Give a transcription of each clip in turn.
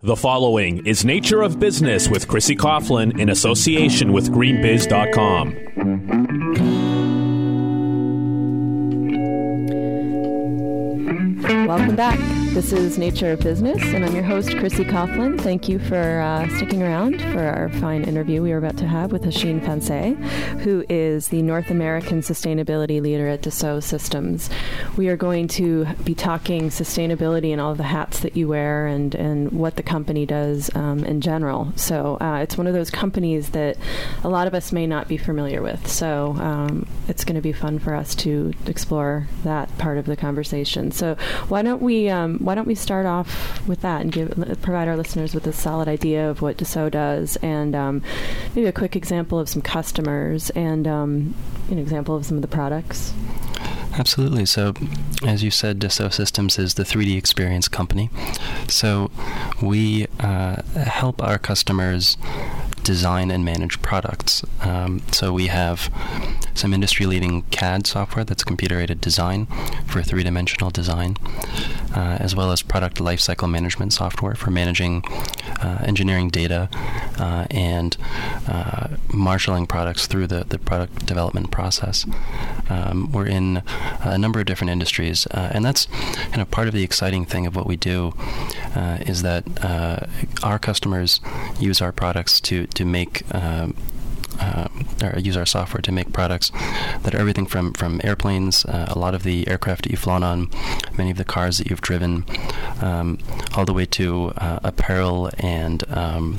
The following is Nature of Business with Chrissy Coughlin in association with greenbiz.com. Welcome back. This is Nature of Business, and I'm your host, Chrissy Coughlin. Thank you for uh, sticking around for our fine interview we are about to have with Asheen Phansey, who is the North American Sustainability Leader at Dassault Systems. We are going to be talking sustainability and all the hats that you wear and, and what the company does um, in general. So uh, it's one of those companies that a lot of us may not be familiar with. So um, it's going to be fun for us to explore that part of the conversation. So why don't we um, why don't we start off with that and give provide our listeners with a solid idea of what Dassault does and um, maybe a quick example of some customers and um, an example of some of the products. Absolutely. So, as you said, Dassault Systems is the 3D experience company. So, we uh, help our customers design and manage products. Um, so we have some industry leading CAD software that's computer aided design for three dimensional design, uh, as well as product lifecycle management software for managing uh, engineering data uh, and uh, marshaling products through the, the product development process. Um, we're in a number of different industries, uh, and that's kind of part of the exciting thing of what we do is that our customers use our products to to make uh, or use our software to make products that are everything from from airplanes, uh, a lot of the aircraft that you've flown on, many of the cars that you've driven, um, all the way to uh, apparel and. Um,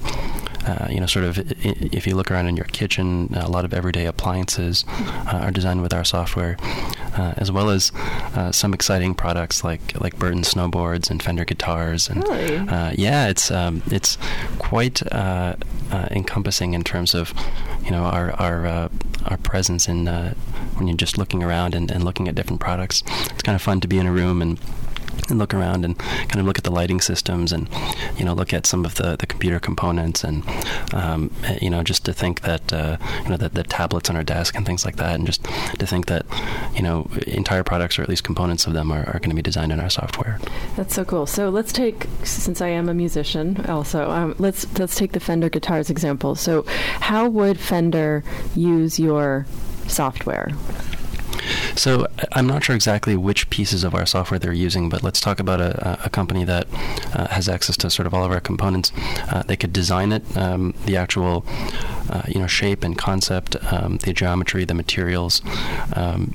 uh, you know, sort of, if you look around in your kitchen, a lot of everyday appliances uh, are designed with our software, uh, as well as some exciting products like like Burton snowboards and Fender guitars. And really? yeah, it's um, it's quite encompassing in terms of you know our our uh, our presence in uh, when you're just looking around and, and looking at different products. It's kind of fun to be in a room and and look around and kind of look at the lighting systems and you know look at some of the, the computer components and um, you know just to think that uh, you know that the tablets on our desk and things like that and just to think that you know entire products or at least components of them are, are going to be designed in our software. That's so cool. So let's take since I am a musician also um, let's let's take the Fender guitars example. So how would Fender use your software? So I'm not sure exactly which pieces of our software they're using, but let's talk about a, a company that uh, has access to sort of all of our components. Uh, they could design it, um, the actual, uh, you know, shape and concept, um, the geometry, the materials, um,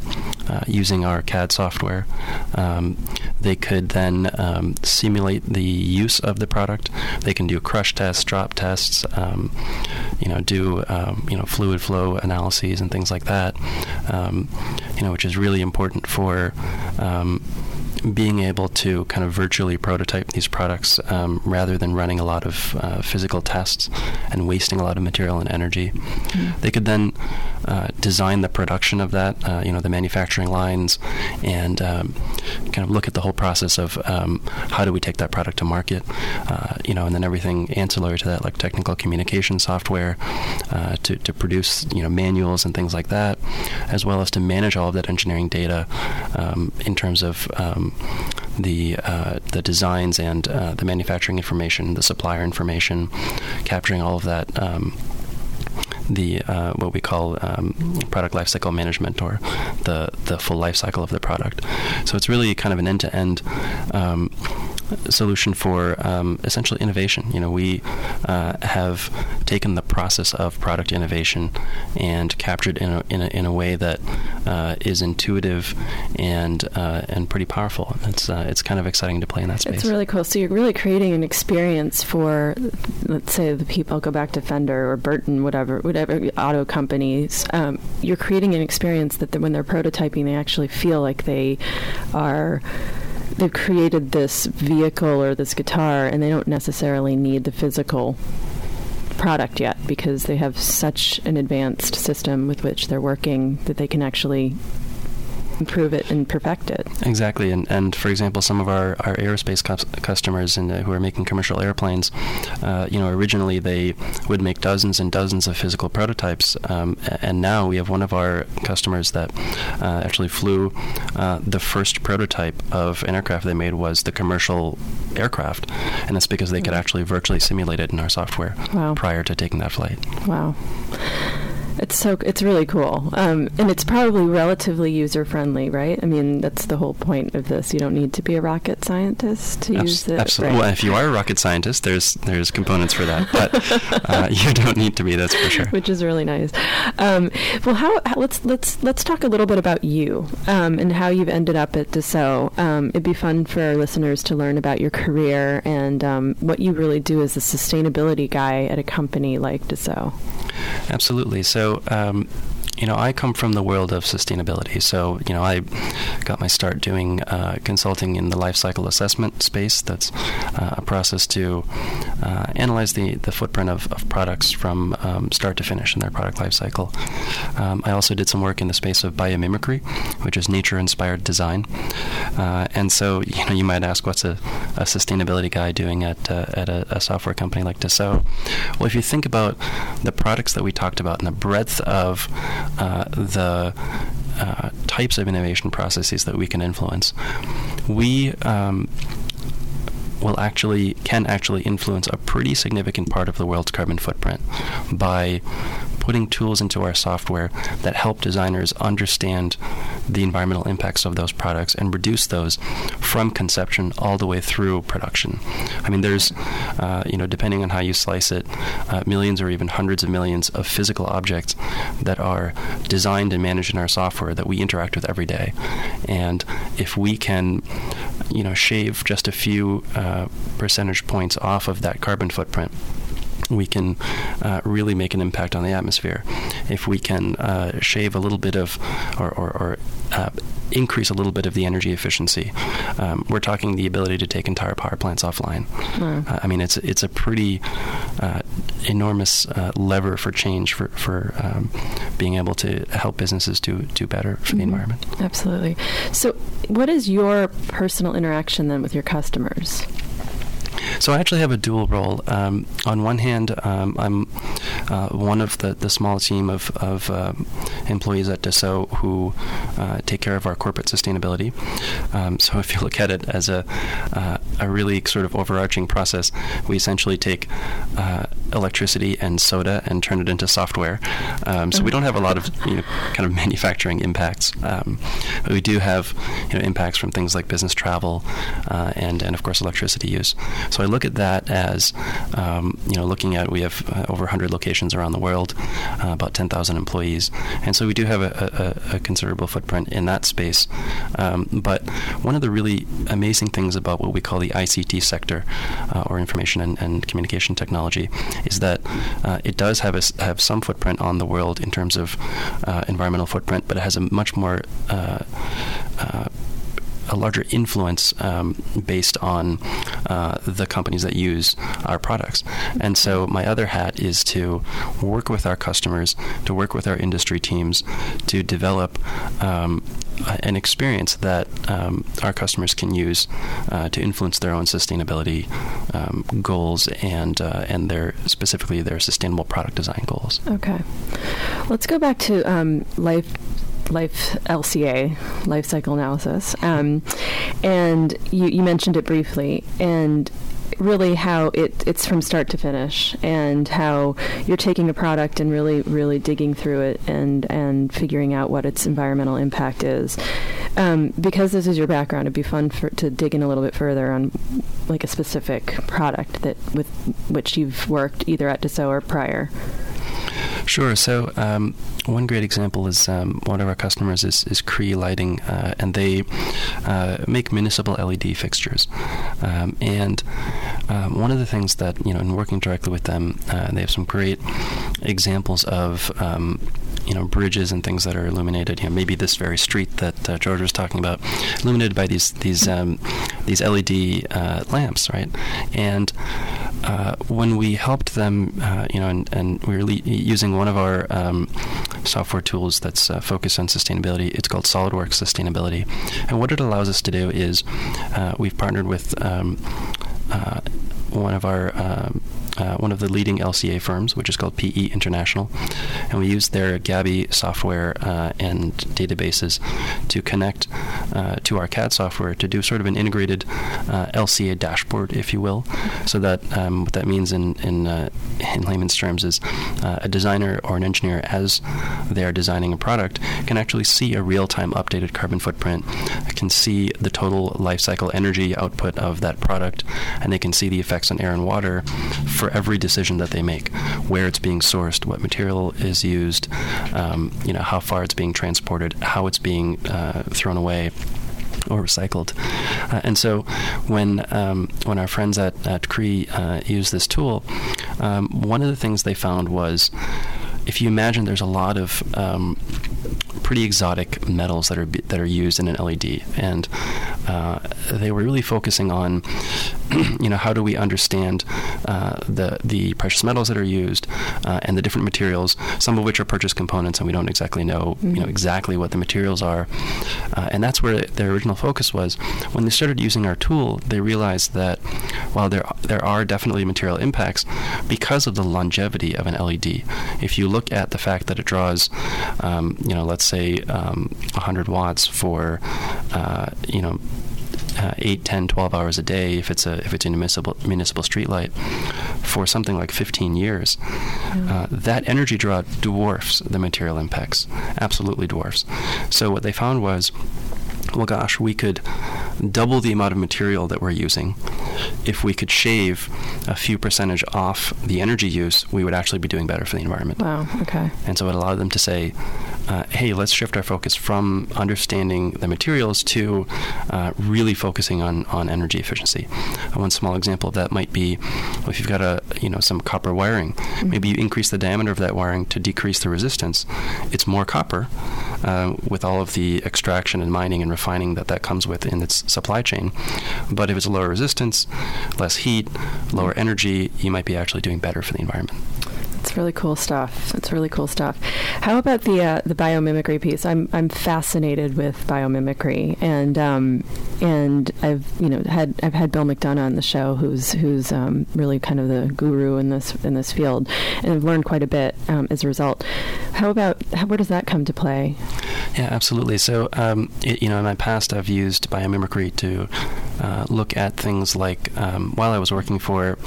uh, using our CAD software. Um, they could then um, simulate the use of the product. They can do crush tests, drop tests, um, you know, do you know fluid flow analyses and things like that. you know, which is really important for being able to kind of virtually prototype these products um, rather than running a lot of uh, physical tests and wasting a lot of material and energy. Mm-hmm. They could then uh, design the production of that, uh, you know, the manufacturing lines, and um, kind of look at the whole process of um, how do we take that product to market, uh, you know, and then everything ancillary to that, like technical communication software, uh, to, to produce, you know, manuals and things like that, as well as to manage all of that engineering data um, in terms of um, the uh, the designs and uh, the manufacturing information, the supplier information, capturing all of that. Um, the uh, what we call um, product lifecycle management, or the the full life cycle of the product. So it's really kind of an end-to-end um, solution for um, essentially innovation. You know, we uh, have taken the process of product innovation and captured in a, in a, in a way that uh, is intuitive and uh, and pretty powerful. It's uh, it's kind of exciting to play in that space. It's really cool. So you're really creating an experience for, let's say, the people go back to Fender or Burton, whatever, whatever auto companies. Um, you're creating an experience that when they're prototyping, they actually feel like they are they've created this vehicle or this guitar and they don't necessarily need the physical product yet because they have such an advanced system with which they're working that they can actually improve it and perfect it. Exactly, and and for example, some of our, our aerospace customers and uh, who are making commercial airplanes, uh, you know, originally they would make dozens and dozens of physical prototypes, um, and now we have one of our customers that uh, actually flew uh, the first prototype of an aircraft they made was the commercial aircraft, and that's because they could mm. actually virtually simulate it in our software wow. prior to taking that flight. Wow. It's so it's really cool, um, and it's probably relatively user friendly, right? I mean, that's the whole point of this. You don't need to be a rocket scientist to Abs- use it. Absolutely. Right? Well, if you are a rocket scientist, there's there's components for that, but uh, you don't need to be. That's for sure. Which is really nice. Um, well, how, how, let's let's let's talk a little bit about you um, and how you've ended up at Dassault. Um, it'd be fun for our listeners to learn about your career and um, what you really do as a sustainability guy at a company like Dassault. Absolutely. So, um, you know, I come from the world of sustainability. So, you know, I got my start doing uh, consulting in the life cycle assessment space. That's uh, a process to uh, analyze the, the footprint of, of products from um, start to finish in their product life cycle. Um, I also did some work in the space of biomimicry, which is nature-inspired design. Uh, and so, you know, you might ask, what's a, a sustainability guy doing at, uh, at a, a, software company like Dassault? Well, if you think about the products that we talked about and the breadth of uh, the uh, types of innovation processes that we can influence. We um, will actually can actually influence a pretty significant part of the world's carbon footprint by putting tools into our software that help designers understand the environmental impacts of those products and reduce those from conception all the way through production. I mean, there's, uh, you know, depending on how you slice it, uh, millions or even hundreds of millions of physical objects that are designed and managed in our software that we interact with every day. And if we can, you know, shave just a few uh, percentage points off of that carbon footprint, we can uh, really make an impact on the atmosphere. If we can uh, shave a little bit of, or, or, or uh, increase a little bit of the energy efficiency, um, we're talking the ability to take entire power plants offline. Mm. I mean, it's it's a pretty uh, enormous uh, lever for change for for um, being able to help businesses do do better for mm-hmm. the environment. Absolutely. So, what is your personal interaction then with your customers? So I actually have a dual role. Um, on one hand, um, I'm uh, one of the, the small team of, of uh, employees at Dassault who uh, take care of our corporate sustainability. Um, so if you look at it as a, uh, a really sort of overarching process, we essentially take uh, electricity and soda and turn it into software. Um, so we don't have a lot of you know, kind of manufacturing impacts, um, but we do have you know, impacts from things like business travel uh, and and of course electricity use. So I look at that as um, you know looking at we have uh, over 100 locations around the world, uh, about 10,000 employees, and so we do have a, a, a considerable footprint in that space. Um, but one of the really amazing things about what we call the ICT sector, uh, or information and, and communication technology, is that uh, it does have a, have some footprint on the world in terms of uh, environmental footprint, but it has a much more uh, uh, a larger influence um, based on uh, the companies that use our products. And so my other hat is to work with our customers, to work with our industry teams, to develop um, an experience that um, our customers can use uh, to influence their own sustainability um, goals and uh, and their specifically their sustainable product design goals. Okay, let's go back to um, life life LCA, life cycle analysis, um, and you, you mentioned it briefly, and really how it, it's from start to finish and how you're taking a product and really really digging through it and and figuring out what its environmental impact is. Um, because this is your background it'd be fun for, to dig in a little bit further on like a specific product that with which you've worked either at Dassault or prior Sure. So um, one great example is um, one of our customers is, is Cree Lighting, uh, and they uh, make municipal LED fixtures. Um, and um, one of the things that you know, in working directly with them, uh, they have some great examples of um, you know bridges and things that are illuminated. You know, maybe this very street that uh, George was talking about, illuminated by these these um, these LED uh, lamps, right? And uh, when we helped them, uh, you know, and, and we were le- using one of our um, software tools that's uh, focused on sustainability. It's called SolidWorks Sustainability, and what it allows us to do is uh, we've partnered with um, uh, one of our um, uh, one of the leading LCA firms, which is called PE International, and we use their GaBi software uh, and databases to connect uh, to our CAD software to do sort of an integrated uh, LCA dashboard, if you will. So that um, what that means in in, uh, in layman's terms is uh, a designer or an engineer, as they are designing a product, can actually see a real-time updated carbon footprint, can see the total life cycle energy output of that product, and they can see the effects on air and water for every decision that they make, where it's being sourced, what material is used, um, you know, how far it's being transported, how it's being uh, thrown away or recycled. Uh, and so when um, when our friends at, at Cree uh, use this tool, um, one of the things they found was if you imagine there's a lot of um, pretty exotic metals that are that are used in an LED, and uh, they were really focusing on, you know, how do we understand uh, the the precious metals that are used uh, and the different materials, some of which are purchased components, and we don't exactly know, mm-hmm. you know, mm-hmm. exactly what the materials are, uh, and that's where their original focus was. When they started using our tool, they realized that while there there are definitely material impacts, because of the longevity of an LED, if you look at the fact that it draws, um, you know, let's say um, 100 watts for, uh, you know, uh, 8, 10, 12 hours a day if it's a if it's a municipal municipal street light for something like 15 years. Uh, that energy draw dwarfs the material impacts, absolutely dwarfs. So what they found was well, gosh, we could double the amount of material that we're using. If we could shave a few percentage off the energy use, we would actually be doing better for the environment. Wow, okay. And so it allowed them to say, uh, hey, let's shift our focus from understanding the materials to uh, really focusing on, on energy efficiency. Uh, one small example of that might be well, if you've got a you know some copper wiring, mm-hmm. maybe you increase the diameter of that wiring to decrease the resistance. It's more copper uh, with all of the extraction and mining and refining that that comes with in its supply chain. But if it's lower resistance, less heat, lower energy, you might be actually doing better for the environment. Really cool stuff. It's really cool stuff. How about the uh, the biomimicry piece? I'm I'm fascinated with biomimicry, and um, and I've you know had I've had Bill McDonough on the show, who's who's um, really kind of the guru in this in this field, and I've learned quite a bit um, as a result. How about how, where does that come to play? Yeah, absolutely. So um, it, you know, in my past, I've used biomimicry to uh, look at things like um, while I was working for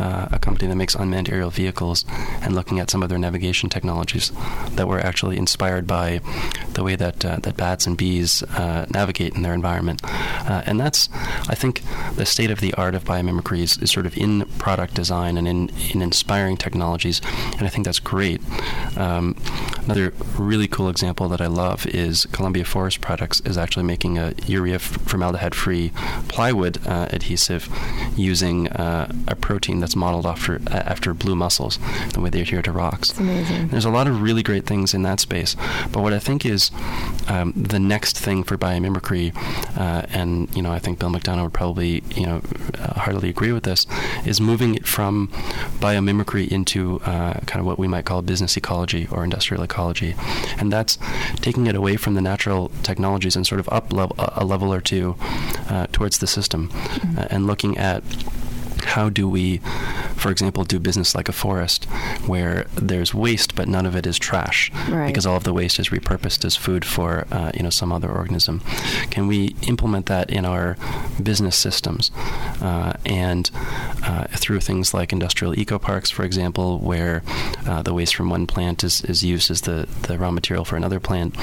uh, a company that makes unmanned aerial vehicles and looking at some of their navigation technologies that were actually inspired by the way that uh, that bats and bees uh, navigate in their environment. Uh, and that's, I think, the state of the art of biomimicry is, is, sort of in product design and in, in inspiring technologies, and I think that's great. Um, another really cool example that I love is Columbia Forest Products is actually making a urea formaldehyde-free plywood uh, adhesive using uh, a protein that's modeled after after blue mussels, the way they adhere to rocks. There's a lot of really great things in that space, but what I think is um, the next thing for biomimicry, uh, and you know I think Bill McDonough would probably you know uh, heartily agree with this, is moving it from biomimicry into uh, kind of what we might call business ecology or industrial ecology, and that's taking it away from the natural technologies and sort of up level, a level or two uh, towards the system, mm-hmm. Uh, and looking at how do we, for example, do business like a forest where there's waste but none of it is trash right. because all of the waste is repurposed as food for uh, you know some other organism? Can we implement that in our business systems uh, and uh, through things like industrial eco parks, for example, where uh, the waste from one plant is, is used as the, the raw material for another plant?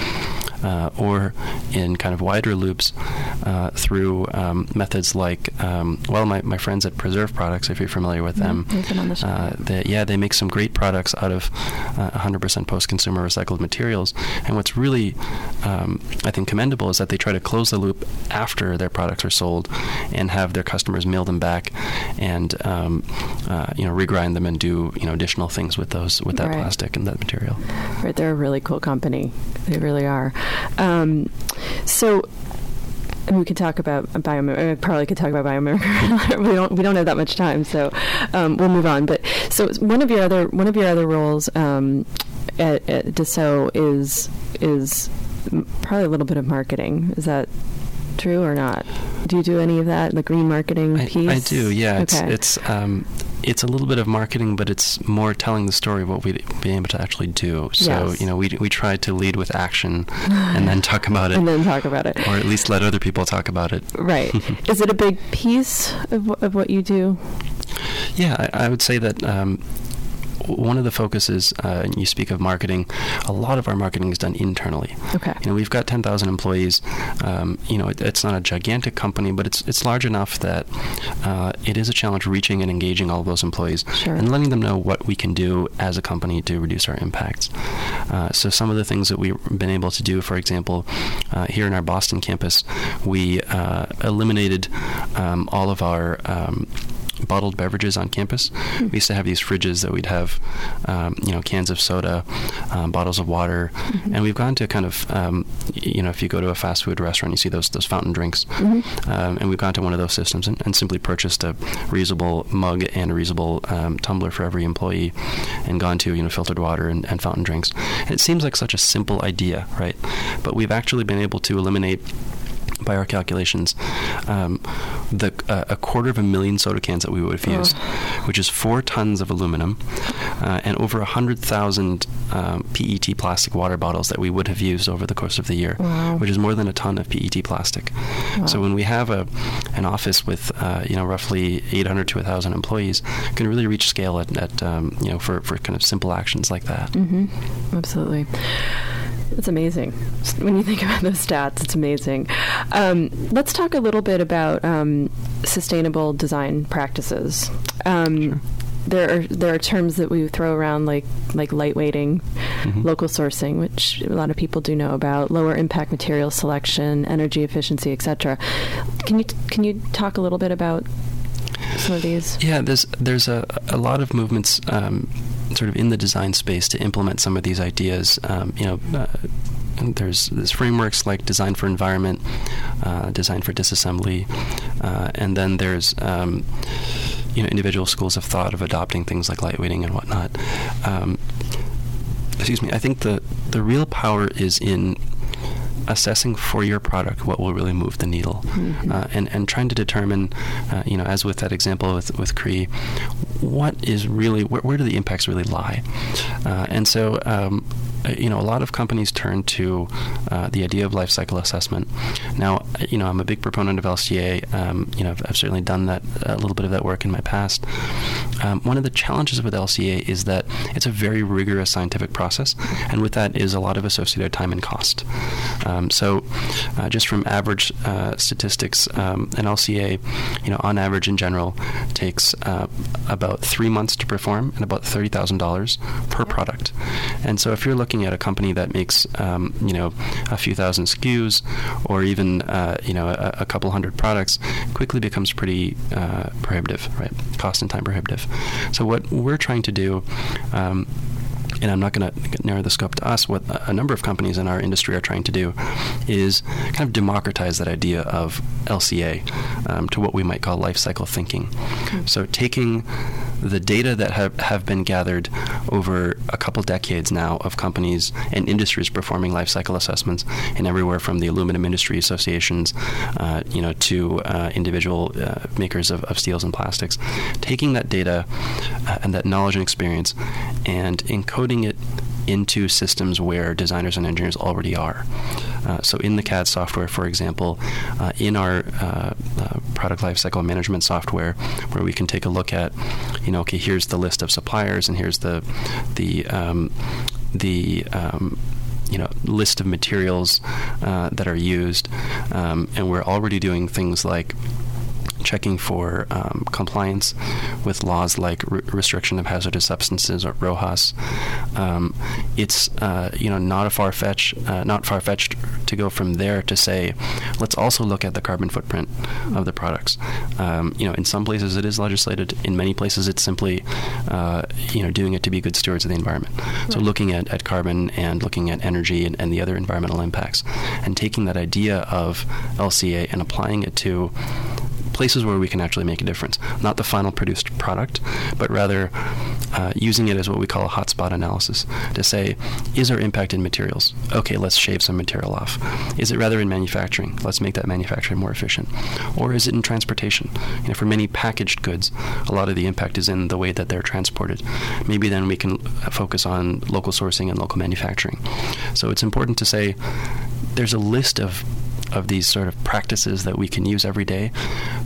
Uh, or in kind of wider loops uh, through um, methods like, um, well, my, my friends at Preserve Products, if you're familiar with them, mm-hmm. uh, they, yeah, they make some great products out of 100% uh, post-consumer recycled materials. And what's really, um, I think, commendable is that they try to close the loop after their products are sold and have their customers mail them back and um, uh, you know regrind them and do you know additional things with those with that right. plastic and that material. Right, they're a really cool company. They really are. Um, so we could talk about biomimicry. Uh, probably could talk about biomimicry. we don't we don't have that much time, so um, we'll move on. But so one of your other one of your other roles um, at, at Dassault is is probably a little bit of marketing. Is that true or not? Do you do any of that, the green marketing piece? I, I do. Yeah, okay. it's it's um, it's a little bit of marketing, but it's more telling the story of what we'd be able to actually do. So Yes. you know, we we try to lead with action and then talk about it, and then talk about it. or at least let other people talk about it. Right. is it a big piece of, of what you do? Yeah, I, I would say that um, one of the focuses, uh, and you speak of marketing, a lot of our marketing is done internally. Okay. You know, we've got 10,000 employees. Um, you know, it, it's not a gigantic company, but it's it's large enough that uh, it is a challenge reaching and engaging all of those employees Sure. and letting them know what we can do as a company to reduce our impacts. Uh, so some of the things that we've been able to do, for example, uh, here in our Boston campus, we uh, eliminated um, all of our um, bottled beverages on campus. We used to have these fridges that we'd have, um, you know, cans of soda, um, bottles of water, and we've gone to kind of, um, you know, if you go to a fast food restaurant, you see those those fountain drinks, um, and we've gone to one of those systems and, and simply purchased a reusable mug and a reusable um, tumbler for every employee, and gone to you know filtered water and, and fountain drinks. And it seems like such a simple idea, right? But we've actually been able to eliminate by our calculations, um, the uh, a quarter of a million soda cans that we would have used, which is four tons of aluminum, uh, and over a hundred thousand um, PET plastic water bottles that we would have used over the course of the year, Wow. which is more than a ton of PET plastic. So when we have a an office with uh, you know roughly 800 to 1,000 employees, can really reach scale at, at um, you know for, for kind of simple actions like that. hmm Absolutely. It's amazing. When you think about those stats, it's amazing. Um, let's talk a little bit about um, sustainable design practices. Um, There are there are terms that we throw around like like lightweighting, Mhm. local sourcing, which a lot of people do know about, lower impact material selection, energy efficiency, etc. Can you can you talk a little bit about some of these? Yeah, there's there's a, a lot of movements um, sort of in the design space to implement some of these ideas. Um, you know, uh, there's there's frameworks like design for environment, uh, design for disassembly, uh, and then there's um, you know individual schools of thought of adopting things like lightweighting and whatnot. Um, excuse me. I think the the real power is in assessing for your product what will really move the needle, Mhm. uh, and and trying to determine, uh, you know, as with that example with with Cree, what is really where, where do the impacts really lie, uh, and so. Um, uh, you know, a lot of companies turn to uh, the idea of life cycle assessment. Now, uh, you know, I'm a big proponent of LCA. Um, you know, I've, I've certainly done that a little bit of that work in my past. Um, one of the challenges with LCA is that it's a very rigorous scientific process, and with that is a lot of associated time and cost. Um, so, uh, just from average uh, statistics, um, an LCA, you know, on average in general, takes uh, about three months to perform and about thirty thousand dollars per product. And so, if you're looking at a company that makes, um, you know, a few thousand SKUs, or even, uh, you know, a, a couple hundred products, quickly becomes pretty uh, prohibitive, right? Cost and time prohibitive. So, what we're trying to do. Um, and I'm not going to narrow the scope to us. What a number of companies in our industry are trying to do is kind of democratize that idea of LCA um, to what we might call life cycle thinking. So taking the data that have, have been gathered over a couple decades now of companies and industries performing life cycle assessments and everywhere from the aluminum industry associations, uh, you know, to uh, individual uh, makers of, of steels and plastics, taking that data uh, and that knowledge and experience and encoding it into systems where designers and engineers already are. Uh, so, in the CAD software, for example, uh, in our uh, uh, product lifecycle management software, where we can take a look at, you know, okay, here's the list of suppliers, and here's the the um, the um, you know list of materials uh, that are used, um, and we're already doing things like checking for um, compliance with laws like re- restriction of hazardous substances or RoHS. Um, it's uh, you know not a far fetch, uh, not far fetched to go from there to say, let's also look at the carbon footprint of the products. Um, you know, in some places it is legislated. In many places it's simply uh, you know doing it to be good stewards of the environment. So looking at, at carbon and looking at energy and, and the other environmental impacts, and taking that idea of LCA and applying it to places where we can actually make a difference. Not the final produced product, but rather uh, using it as what we call a hotspot analysis to say, is our impact in materials? Okay, let's shave some material off. Is it rather in manufacturing? Let's make that manufacturing more efficient. Or is it in transportation? You know, for many packaged goods, a lot of the impact is in the way that they're transported. Maybe then we can focus on local sourcing and local manufacturing. So it's important to say there's a list of of these sort of practices that we can use every day,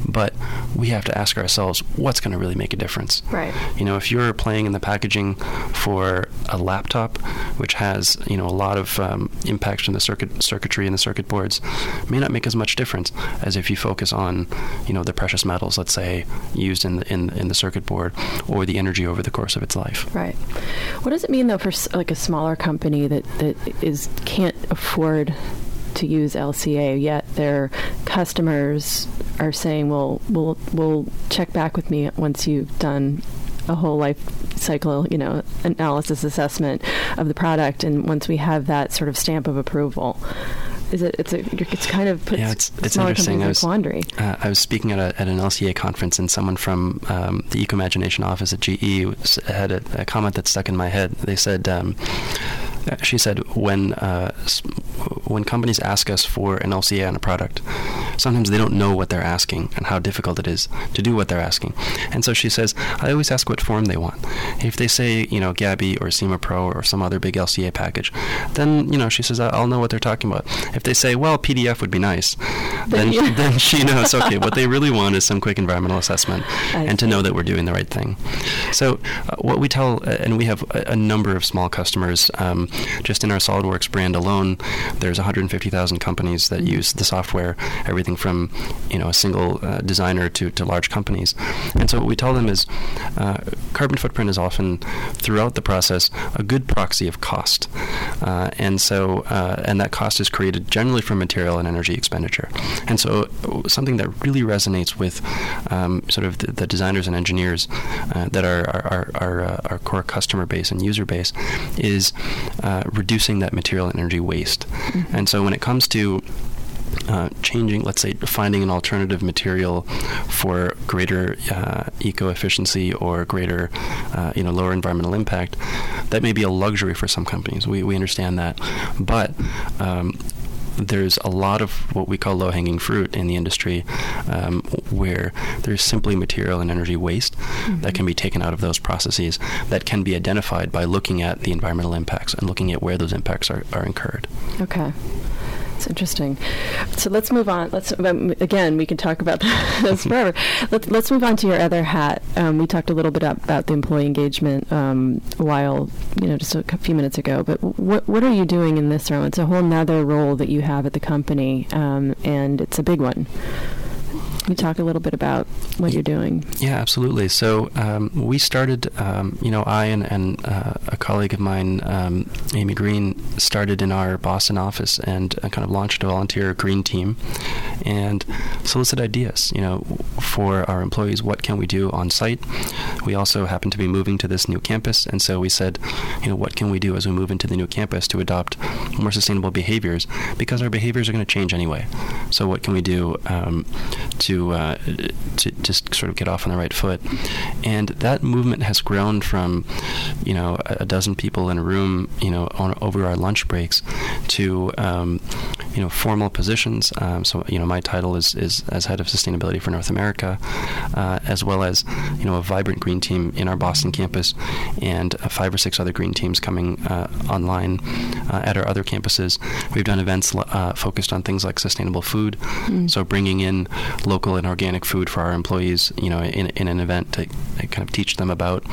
but we have to ask ourselves what's going to really make a difference. Right. You know, if you're playing in the packaging for a laptop, which has you know a lot of um, impacts from the circuit circuitry and the circuit boards, may not make as much difference as if you focus on you know the precious metals, let's say, used in the in, in the circuit board or the energy over the course of its life. Right. What does it mean though for like a smaller company that that is can't afford to use LCA, yet their customers are saying, "Well, we'll we'll check back with me once you've done a whole life cycle, you know, analysis assessment of the product, and once we have that sort of stamp of approval." Is it? It's a. It's kind of puts yeah. It's, it's interesting. I was, quandary. Uh, I was speaking at, a, at an LCA conference, and someone from um, the Ecomagination office at GE had a, a, comment that stuck in my head. They said. Um, she said when uh, when companies ask us for an LCA on a product, sometimes they don't know what they're asking and how difficult it is to do what they're asking. And so she says, I always ask what form they want. If they say, you know, GaBi or SimaPro or some other big LCA package, then, you know, she says, I'll know what they're talking about. If they say, well, PDF would be nice, then, yeah. then she knows, okay, what they really want is some quick environmental assessment I and see. to know that we're doing the right thing. So uh, what we tell, uh, and we have a, a number of small customers, um, just in our SolidWorks brand alone, there's 150,000 companies that use the software, everything from you know a single uh, designer to, to large companies. And so what we tell them is uh, carbon footprint is often throughout the process a good proxy of cost, uh, and so uh, and that cost is created generally from material and energy expenditure. And so something that really resonates with um, sort of the, the, designers and engineers uh, that are our our, uh, our, core customer base and user base is reducing that material energy waste. Mm-hmm. And so when it comes to uh, changing, let's say, finding an alternative material for greater uh, eco efficiency or greater, uh, you know, lower environmental impact, that may be a luxury for some companies. We, we understand that, but um, there's a lot of what we call low-hanging fruit in the industry, um, where there's simply material and energy waste mm-hmm. that can be taken out of those processes that can be identified by looking at the environmental impacts and looking at where those impacts are, are incurred. Okay. That's interesting. So let's move on. Let's um, again, we can talk about this forever. Let's let's move on to your other hat. Um, we talked a little bit about the employee engagement um, a while, you know, just a few minutes ago. But what what are you doing in this role? It's a whole nother role that you have at the company, um, and it's a big one. You talk a little bit about what you're doing? Yeah, absolutely. So um, we started, um, you know, I and, and uh, a colleague of mine, um, Amy Green, started in our Boston office and uh, kind of launched a volunteer green team and solicit ideas, you know, for our employees. What can we do on site? We also happen to be moving to this new campus, and so we said, you know, what can we do as we move into the new campus to adopt more sustainable behaviors? Because our behaviors are going to change anyway. So what can we do um, to to uh, to just sort of get off on the right foot. And that movement has grown from, you know, a, dozen people in a room, you know, on, over our lunch breaks, to um, you know formal positions. Um, so you know, my title is is as head of sustainability for North America, uh, as well as you know a vibrant green team in our Boston campus, and uh, five or six other green teams coming uh, online uh, at our other campuses. We've done events uh, focused on things like sustainable food, mm. so bringing in local local and organic food for our employees, you know, in, in an event to kind of teach them about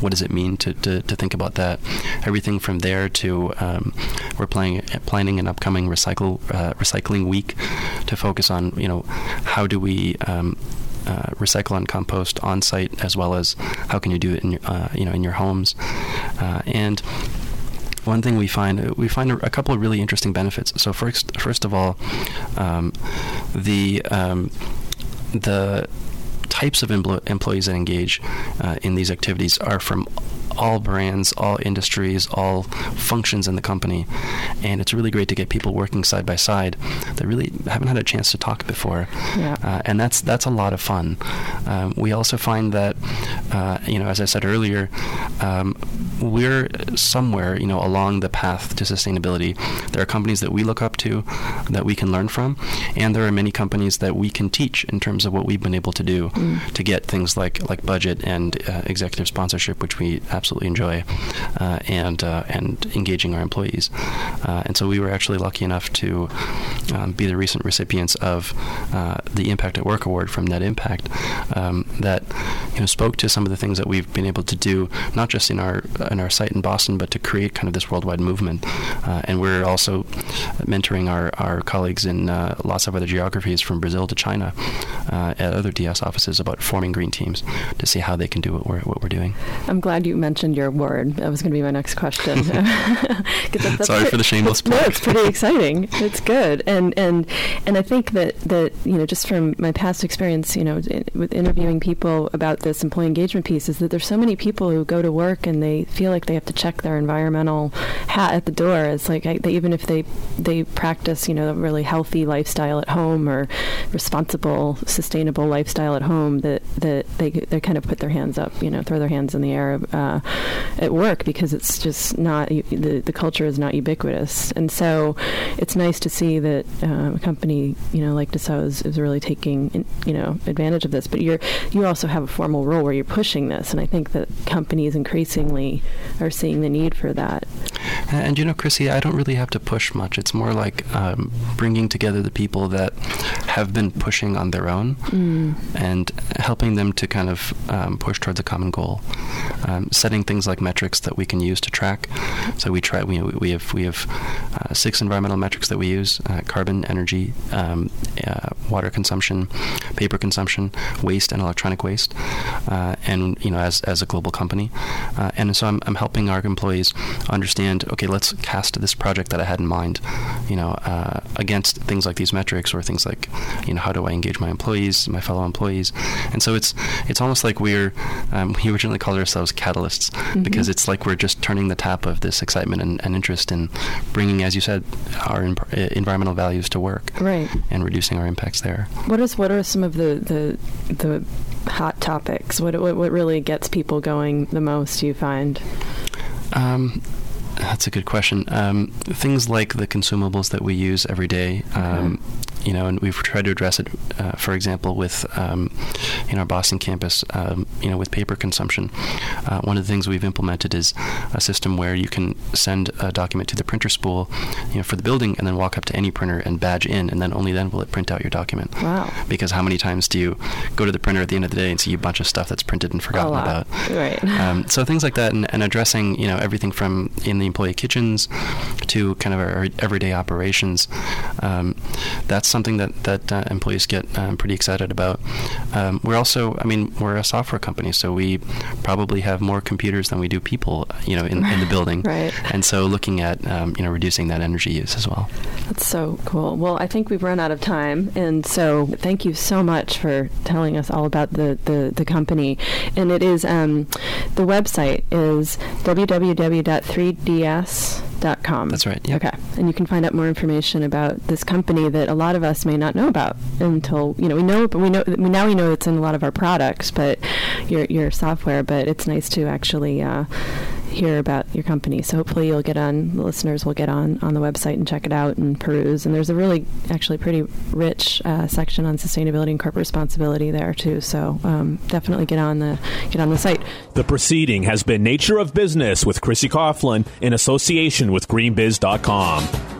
what does it mean to, to, to think about that. Everything from there to um, we're playing, planning an upcoming recycle uh, recycling week to focus on, you know, how do we um, uh, recycle and compost on site as well as how can you do it in your, uh, you know in your homes uh, and one thing we find we find a, couple of really interesting benefits. So first, first of all, um, the um, the types of empl- employees that engage uh, in these activities are from all brands, all industries, all functions in the company, and it's really great to get people working side by side that really haven't had a chance to talk before. Yeah. Uh, and that's that's a lot of fun. Um, we also find that, uh, you know, as I said earlier, um, we're somewhere, you know, along the path to sustainability. There are companies that we look up to that we can learn from, and there are many companies that we can teach in terms of what we've been able to do mm. to get things like like budget and uh, executive sponsorship, which we absolutely enjoy, uh, and uh, and engaging our employees. Uh, and so we were actually lucky enough to um, be the recent recipients of uh, the Impact at Work Award from Net Impact um, that you know spoke to some of the things that we've been able to do, not just in our in our site in Boston, but to create kind of this worldwide movement. Uh, and we're also mentoring our, our colleagues in uh, lots of other geographies from Brazil to China uh, at other DS offices about forming green teams to see how they can do what we're, what we're doing. I'm glad you mentioned your word. That was going to be my next question. that, Sorry for the shameless plug. No, it's pretty exciting. It's good. And, and, and I think that, that, you know, just from my past experience, you know, with interviewing people about this employee engagement piece is that there's so many people who go to work and they feel like they have to check their environmental hat at the door. It's like I, they, even if they they practice, you know, a really healthy lifestyle at home or responsible, sustainable lifestyle at home, that that they they kind of put their hands up, you know, throw their hands in the air uh, at work because it's just not the the culture is not ubiquitous, and so it's nice to see that uh, a company, you know, like Dassault is, is really taking, you know, advantage of this. But you're you also have a formal role where you're pushing this, and I think that companies increasingly are seeing the need for that. And you know, Chrissy, I don't really have to push much. It's more like um, bringing together the people that have been pushing on their own mm. and helping them to kind of um, push towards a common goal. Um, setting things like metrics that we can use to track. So we try. We, we have we have uh, six environmental metrics that we use: uh, carbon, energy, um, uh, water consumption, paper consumption, waste, and electronic waste. Uh, and you know, as as a global company, uh, and so I'm I'm helping our employees understand, okay, let's cast this project that I had in mind, you know, uh, against things like these metrics or things like, you know, how do I engage my employees, my fellow employees, and so it's it's almost like we're um, we originally called ourselves catalysts mm-hmm. because it's like we're just turning the tap of this excitement and, and interest in bringing, as you said, our in, environmental values to work, right, and reducing our impacts there. What is what are some of the the the hot topics? What, what what really gets people going the most? You find? Um, that's a good question. Um, things like the consumables that we use every day, um, you know, and we've tried to address it, uh, for example, with um, in our Boston campus, um, you know, with paper consumption. Uh, one of the things we've implemented is a system where you can send a document to the printer spool, you know, for the building, and then walk up to any printer and badge in, and then only then will it print out your document. Wow! Because how many times do you go to the printer at the end of the day and see a bunch of stuff that's printed and forgotten about? Right. Um, so things like that, and, and, addressing, you know, everything from in the employee kitchens to kind of our, everyday operations. Um, that's something that that uh, employees get um, pretty excited about. Um, we're also, I mean, we're a software company, so we probably have more computers than we do people, you know, in, in the building. right. And so looking at um, you know reducing that energy use as well. That's so cool. Well, I think we've run out of time, and so thank you so much for telling us all about the the, the company. And it is um, the website is www.3ds com. That's right. Yep. Okay. And you can find out more information about this company that a lot of us may not know about until you know we know, but we know now we know it's in a lot of our products, but your your software. But it's nice to actually. Uh, hear about your company. So hopefully you'll get on, the listeners will get on on the website and check it out and peruse. And there's a really, actually pretty rich uh, section on sustainability and corporate responsibility there too. So um, definitely get on the get on the site. The proceeding has been Nature of Business with Chrissy Coughlin in association with GreenBiz.com.